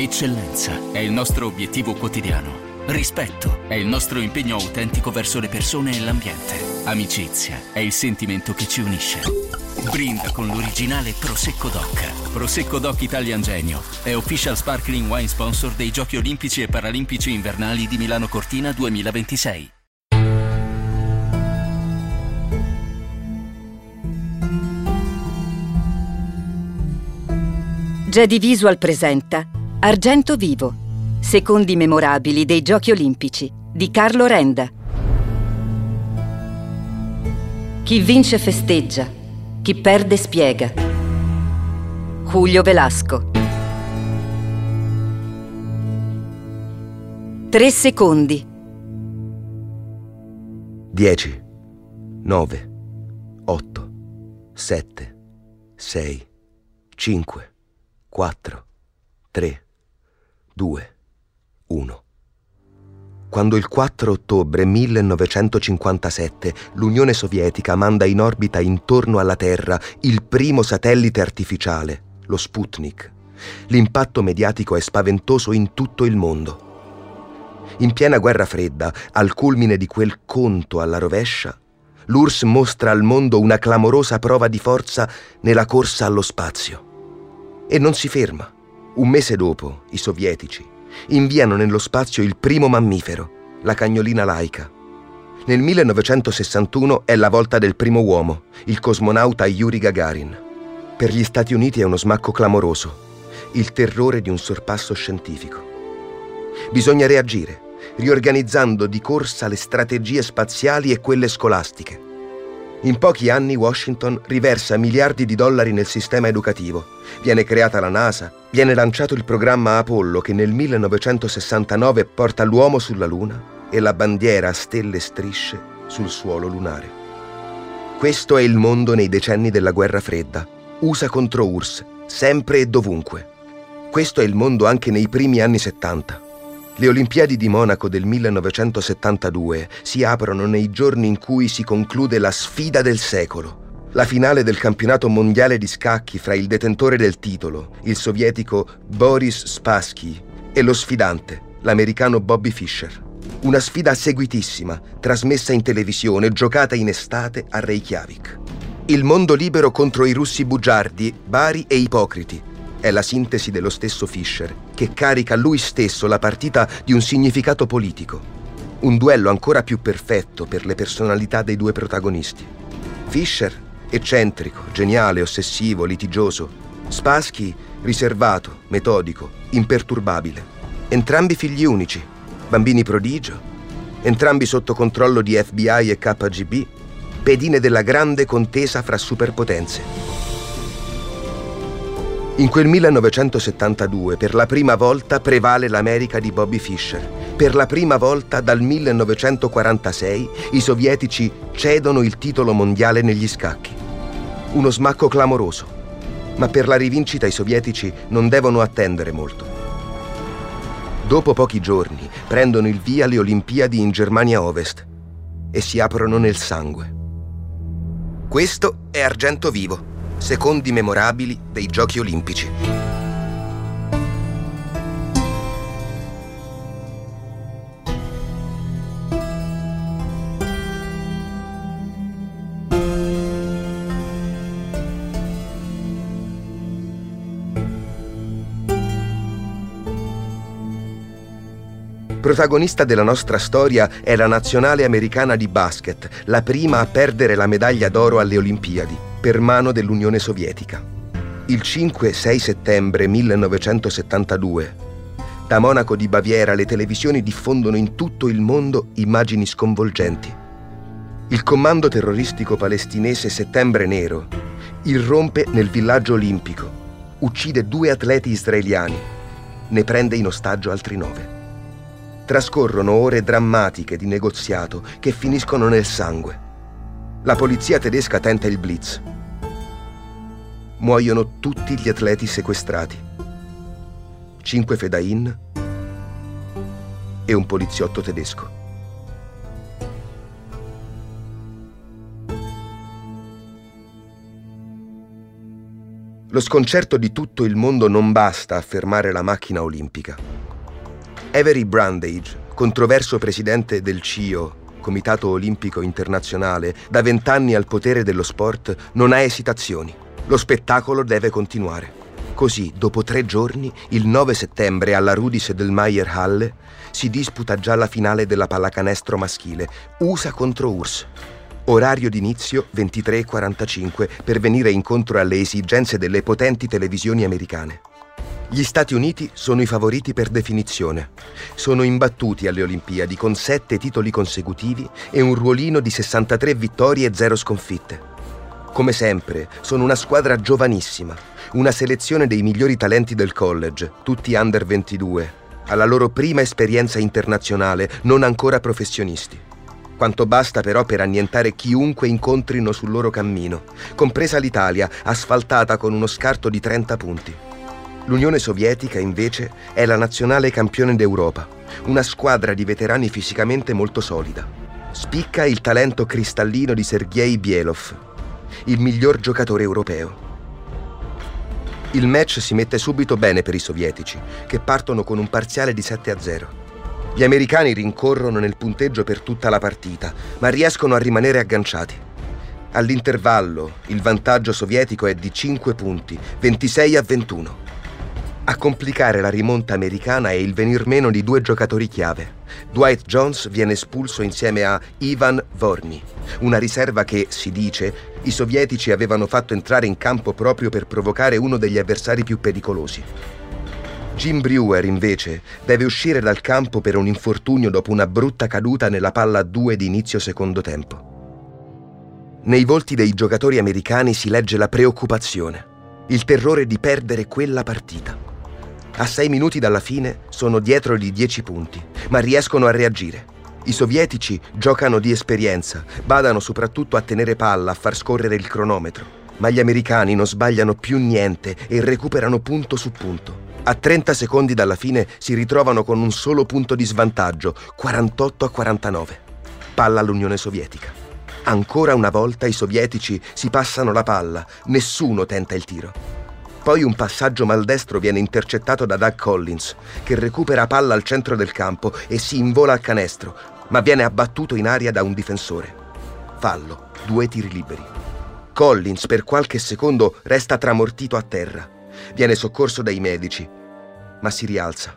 Eccellenza è il nostro obiettivo quotidiano. Rispetto è il nostro impegno autentico verso le persone e l'ambiente. Amicizia è il sentimento che ci unisce. Brinda con l'originale Prosecco Doc. Prosecco Doc Italian Genio è official sparkling wine sponsor dei Giochi Olimpici e Paralimpici Invernali di Milano Cortina 2026. Jedi Visual presenta Argento Vivo, secondi memorabili dei Giochi Olimpici di Carlo Renda. Chi vince festeggia, chi perde spiega. Julio Velasco. Tre secondi. 10, 9, 8, 7, 6, 5, 4, 3, 2, 1. Quando il 4 ottobre 1957 l'Unione Sovietica manda in orbita intorno alla Terra il primo satellite artificiale, lo Sputnik, l'impatto mediatico è spaventoso in tutto il mondo. In piena guerra fredda, al culmine di quel conto alla rovescia, l'URSS mostra al mondo una clamorosa prova di forza nella corsa allo spazio. E non si ferma. Un mese dopo, i sovietici inviano nello spazio il primo mammifero, la cagnolina laica. Nel 1961 è la volta del primo uomo, il cosmonauta Yuri Gagarin. Per gli Stati Uniti è uno smacco clamoroso, il terrore di un sorpasso scientifico. Bisogna reagire, riorganizzando di corsa le strategie spaziali e quelle scolastiche. In pochi anni Washington riversa miliardi di dollari nel sistema educativo. Viene creata la NASA, viene lanciato il programma Apollo che nel 1969 porta l'uomo sulla Luna e la bandiera a stelle e strisce sul suolo lunare. Questo è il mondo nei decenni della guerra fredda. USA contro URSS, sempre e dovunque. Questo è il mondo anche nei primi anni 70. Le Olimpiadi di Monaco del 1972 si aprono nei giorni in cui si conclude la sfida del secolo, la finale del campionato mondiale di scacchi fra il detentore del titolo, il sovietico Boris Spassky, e lo sfidante, l'americano Bobby Fischer. Una sfida seguitissima, trasmessa in televisione, giocata in estate a Reykjavik. Il mondo libero contro i russi bugiardi, bari e ipocriti, è la sintesi dello stesso Fischer, che carica lui stesso la partita di un significato politico. Un duello ancora più perfetto per le personalità dei due protagonisti. Fischer, eccentrico, geniale, ossessivo, litigioso. Spassky, riservato, metodico, imperturbabile. Entrambi figli unici, bambini prodigio, entrambi sotto controllo di FBI e KGB, pedine della grande contesa fra superpotenze. In quel 1972 per la prima volta prevale l'America di Bobby Fischer. Per la prima volta dal 1946 i sovietici cedono il titolo mondiale negli scacchi. Uno smacco clamoroso, ma per la rivincita i sovietici non devono attendere molto. Dopo pochi giorni prendono il via le Olimpiadi in Germania Ovest e si aprono nel sangue. Questo è argento vivo secondi memorabili dei Giochi Olimpici. Protagonista della nostra storia è la nazionale americana di basket, la prima a perdere la medaglia d'oro alle Olimpiadi per mano dell'Unione Sovietica. Il 5-6 settembre 1972, da Monaco di Baviera le televisioni diffondono in tutto il mondo immagini sconvolgenti. Il comando terroristico palestinese Settembre Nero irrompe nel villaggio olimpico, uccide due atleti israeliani, ne prende in ostaggio altri nove. Trascorrono ore drammatiche di negoziato che finiscono nel sangue. La polizia tedesca tenta il blitz. Muoiono tutti gli atleti sequestrati. Cinque fedain e un poliziotto tedesco. Lo sconcerto di tutto il mondo non basta a fermare la macchina olimpica. Avery Brandage, controverso presidente del CIO, Comitato Olimpico Internazionale, da vent'anni al potere dello sport, non ha esitazioni. Lo spettacolo deve continuare. Così, dopo tre giorni, il 9 settembre alla Rudis del Mayer Halle, si disputa già la finale della pallacanestro maschile, USA contro URSS. Orario d'inizio 23.45 per venire incontro alle esigenze delle potenti televisioni americane. Gli Stati Uniti sono i favoriti per definizione. Sono imbattuti alle Olimpiadi con sette titoli consecutivi e un ruolino di 63 vittorie e zero sconfitte. Come sempre, sono una squadra giovanissima, una selezione dei migliori talenti del college, tutti under 22, alla loro prima esperienza internazionale, non ancora professionisti. Quanto basta però per annientare chiunque incontrino sul loro cammino, compresa l'Italia, asfaltata con uno scarto di 30 punti. L'Unione Sovietica, invece, è la nazionale campione d'Europa, una squadra di veterani fisicamente molto solida. Spicca il talento cristallino di Sergei Bielov, il miglior giocatore europeo. Il match si mette subito bene per i sovietici, che partono con un parziale di 7 a 0. Gli americani rincorrono nel punteggio per tutta la partita, ma riescono a rimanere agganciati. All'intervallo il vantaggio sovietico è di 5 punti, 26 a 21. A complicare la rimonta americana è il venir meno di due giocatori chiave. Dwight Jones viene espulso insieme a Ivan Vorny, una riserva che, si dice, i sovietici avevano fatto entrare in campo proprio per provocare uno degli avversari più pericolosi. Jim Brewer, invece, deve uscire dal campo per un infortunio dopo una brutta caduta nella palla a due di inizio secondo tempo. Nei volti dei giocatori americani si legge la preoccupazione, il terrore di perdere quella partita. A sei minuti dalla fine sono dietro di dieci punti, ma riescono a reagire. I sovietici giocano di esperienza, badano soprattutto a tenere palla, a far scorrere il cronometro. Ma gli americani non sbagliano più niente e recuperano punto su punto. A 30 secondi dalla fine si ritrovano con un solo punto di svantaggio, 48 a 49. Palla all'Unione Sovietica. Ancora una volta i sovietici si passano la palla, nessuno tenta il tiro. Poi un passaggio maldestro viene intercettato da Doug Collins, che recupera palla al centro del campo e si invola al canestro, ma viene abbattuto in aria da un difensore. Fallo, due tiri liberi. Collins per qualche secondo resta tramortito a terra. Viene soccorso dai medici, ma si rialza.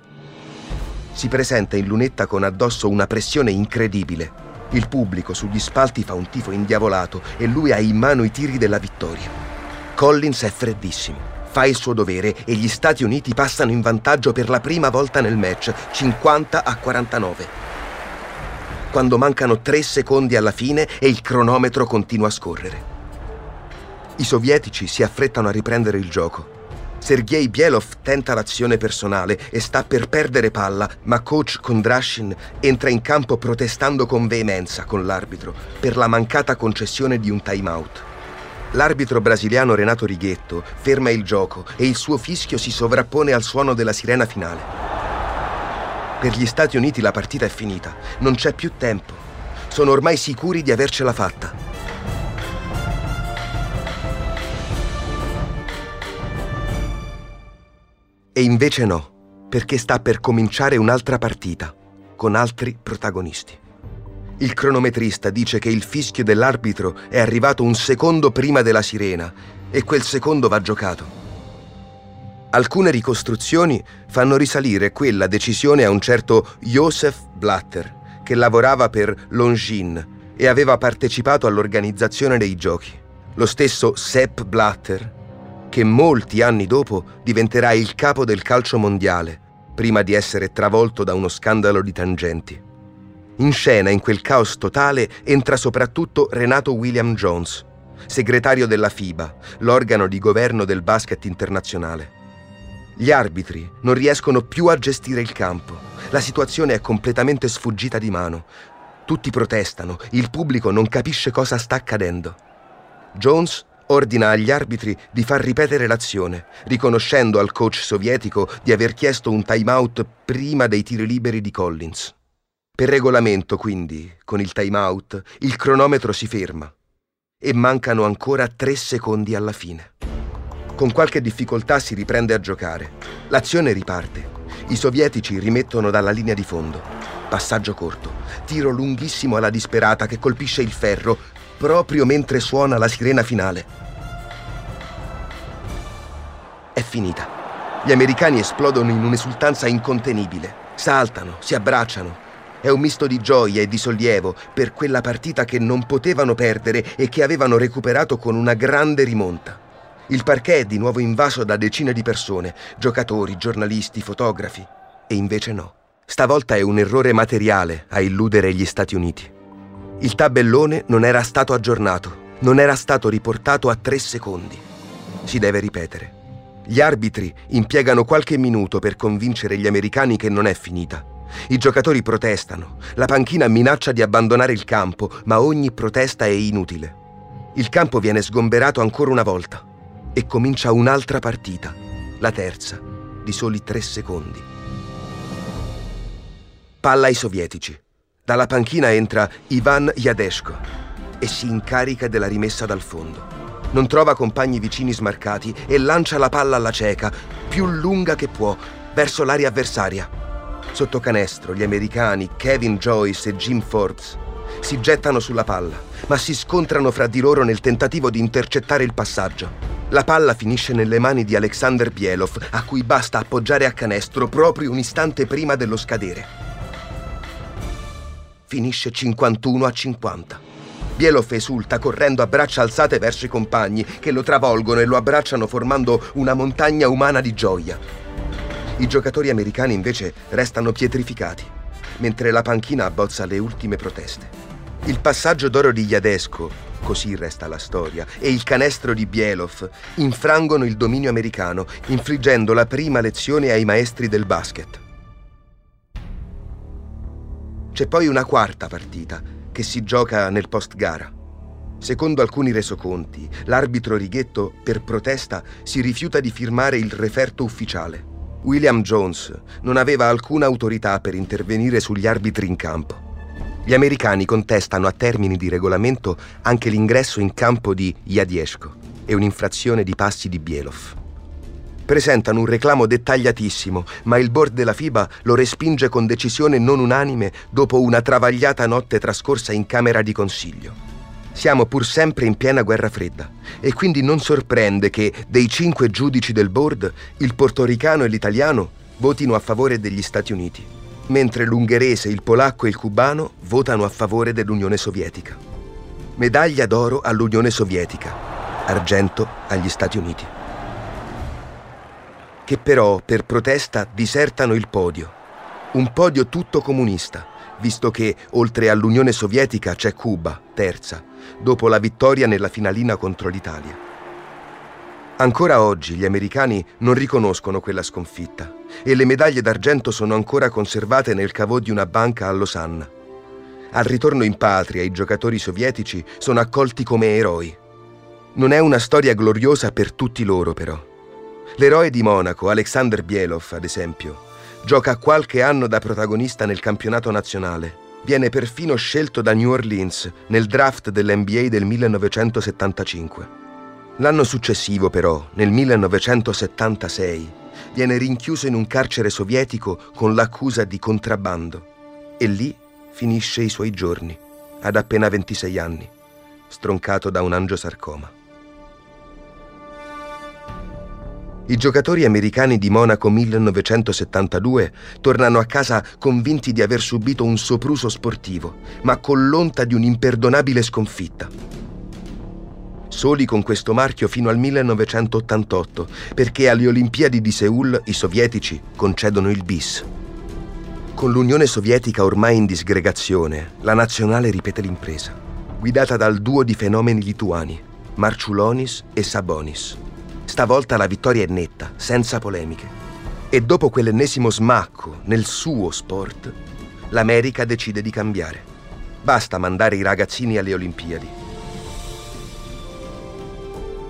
Si presenta in lunetta con addosso una pressione incredibile. Il pubblico sugli spalti fa un tifo indiavolato e lui ha in mano i tiri della vittoria. Collins è freddissimo fa il suo dovere e gli Stati Uniti passano in vantaggio per la prima volta nel match, 50 a 49. Quando mancano tre secondi alla fine e il cronometro continua a scorrere. I sovietici si affrettano a riprendere il gioco. Sergei Bielov tenta l'azione personale e sta per perdere palla, ma coach Kondrashin entra in campo protestando con veemenza con l'arbitro per la mancata concessione di un timeout. L'arbitro brasiliano Renato Righetto ferma il gioco e il suo fischio si sovrappone al suono della sirena finale. Per gli Stati Uniti la partita è finita, non c'è più tempo. Sono ormai sicuri di avercela fatta. E invece no, perché sta per cominciare un'altra partita, con altri protagonisti. Il cronometrista dice che il fischio dell'arbitro è arrivato un secondo prima della sirena e quel secondo va giocato. Alcune ricostruzioni fanno risalire quella decisione a un certo Josef Blatter, che lavorava per Longines e aveva partecipato all'organizzazione dei giochi. Lo stesso Sepp Blatter, che molti anni dopo diventerà il capo del calcio mondiale, prima di essere travolto da uno scandalo di tangenti. In scena, in quel caos totale, entra soprattutto Renato William Jones, segretario della FIBA, l'organo di governo del basket internazionale. Gli arbitri non riescono più a gestire il campo. La situazione è completamente sfuggita di mano. Tutti protestano, il pubblico non capisce cosa sta accadendo. Jones ordina agli arbitri di far ripetere l'azione, riconoscendo al coach sovietico di aver chiesto un timeout prima dei tiri liberi di Collins. Per regolamento, quindi, con il time-out, il cronometro si ferma e mancano ancora tre secondi alla fine. Con qualche difficoltà si riprende a giocare. L'azione riparte. I sovietici rimettono dalla linea di fondo. Passaggio corto. Tiro lunghissimo alla disperata che colpisce il ferro proprio mentre suona la sirena finale. È finita. Gli americani esplodono in un'esultanza incontenibile. Saltano, si abbracciano. È un misto di gioia e di sollievo per quella partita che non potevano perdere e che avevano recuperato con una grande rimonta. Il parquet è di nuovo invaso da decine di persone, giocatori, giornalisti, fotografi. E invece no. Stavolta è un errore materiale a illudere gli Stati Uniti. Il tabellone non era stato aggiornato, non era stato riportato a tre secondi. Si deve ripetere. Gli arbitri impiegano qualche minuto per convincere gli americani che non è finita. I giocatori protestano, la panchina minaccia di abbandonare il campo, ma ogni protesta è inutile. Il campo viene sgomberato ancora una volta e comincia un'altra partita, la terza, di soli tre secondi. Palla ai sovietici. Dalla panchina entra Ivan Yadeshko e si incarica della rimessa dal fondo. Non trova compagni vicini smarcati e lancia la palla alla cieca, più lunga che può, verso l'area avversaria. Sotto canestro, gli americani Kevin Joyce e Jim Forbes si gettano sulla palla, ma si scontrano fra di loro nel tentativo di intercettare il passaggio. La palla finisce nelle mani di Alexander Bielov, a cui basta appoggiare a canestro proprio un istante prima dello scadere finisce 51 a 50. Bielov esulta correndo a braccia alzate verso i compagni che lo travolgono e lo abbracciano formando una montagna umana di gioia. I giocatori americani invece restano pietrificati, mentre la panchina abbozza le ultime proteste. Il passaggio d'oro di Iadesco, così resta la storia, e il canestro di Bielov infrangono il dominio americano, infliggendo la prima lezione ai maestri del basket. C'è poi una quarta partita che si gioca nel post gara. Secondo alcuni resoconti, l'arbitro Righetto, per protesta, si rifiuta di firmare il referto ufficiale. William Jones non aveva alcuna autorità per intervenire sugli arbitri in campo. Gli americani contestano a termini di regolamento anche l'ingresso in campo di Yadieshko e un'infrazione di passi di Bielov presentano un reclamo dettagliatissimo, ma il board della FIBA lo respinge con decisione non unanime dopo una travagliata notte trascorsa in Camera di Consiglio. Siamo pur sempre in piena guerra fredda e quindi non sorprende che dei cinque giudici del board il portoricano e l'italiano votino a favore degli Stati Uniti, mentre l'ungherese, il polacco e il cubano votano a favore dell'Unione Sovietica. Medaglia d'oro all'Unione Sovietica, argento agli Stati Uniti che però per protesta disertano il podio. Un podio tutto comunista, visto che oltre all'Unione Sovietica c'è Cuba, terza, dopo la vittoria nella finalina contro l'Italia. Ancora oggi gli americani non riconoscono quella sconfitta e le medaglie d'argento sono ancora conservate nel cavò di una banca a Losanna. Al ritorno in patria i giocatori sovietici sono accolti come eroi. Non è una storia gloriosa per tutti loro però. L'eroe di Monaco, Alexander Bielov, ad esempio, gioca qualche anno da protagonista nel campionato nazionale. Viene perfino scelto da New Orleans nel draft dell'NBA del 1975. L'anno successivo, però, nel 1976, viene rinchiuso in un carcere sovietico con l'accusa di contrabbando e lì finisce i suoi giorni, ad appena 26 anni, stroncato da un angiosarcoma. I giocatori americani di Monaco 1972 tornano a casa convinti di aver subito un sopruso sportivo, ma con l'onta di un'imperdonabile sconfitta. Soli con questo marchio fino al 1988, perché alle Olimpiadi di Seoul i sovietici concedono il bis. Con l'Unione Sovietica ormai in disgregazione, la nazionale ripete l'impresa, guidata dal duo di fenomeni lituani, Marciulonis e Sabonis. Stavolta la vittoria è netta, senza polemiche. E dopo quell'ennesimo smacco nel suo sport, l'America decide di cambiare. Basta mandare i ragazzini alle Olimpiadi.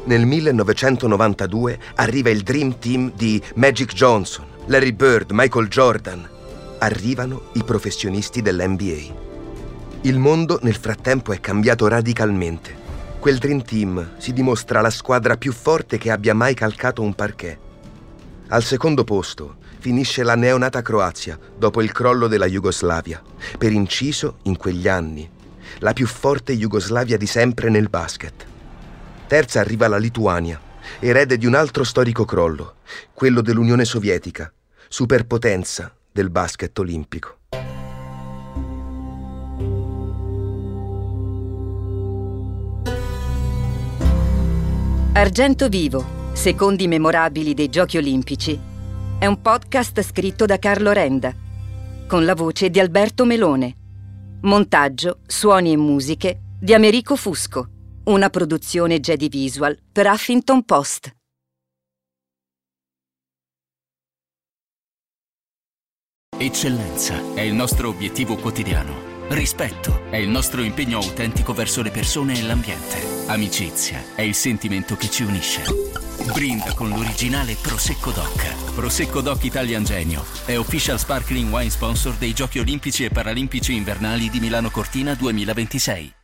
Nel 1992 arriva il Dream Team di Magic Johnson, Larry Bird, Michael Jordan. Arrivano i professionisti dell'NBA. Il mondo nel frattempo è cambiato radicalmente. Quel Dream Team si dimostra la squadra più forte che abbia mai calcato un parquet. Al secondo posto finisce la neonata Croazia dopo il crollo della Jugoslavia, per inciso, in quegli anni, la più forte Jugoslavia di sempre nel basket. Terza arriva la Lituania, erede di un altro storico crollo, quello dell'Unione Sovietica, superpotenza del basket olimpico. Argento Vivo, secondi memorabili dei Giochi Olimpici, è un podcast scritto da Carlo Renda, con la voce di Alberto Melone. Montaggio, suoni e musiche di Americo Fusco, una produzione Jedi Visual per Huffington Post. Eccellenza è il nostro obiettivo quotidiano. Rispetto è il nostro impegno autentico verso le persone e l'ambiente. Amicizia è il sentimento che ci unisce. Brinda con l'originale Prosecco Doc. Prosecco Doc Italian Genio è official sparkling wine sponsor dei Giochi Olimpici e Paralimpici Invernali di Milano Cortina 2026.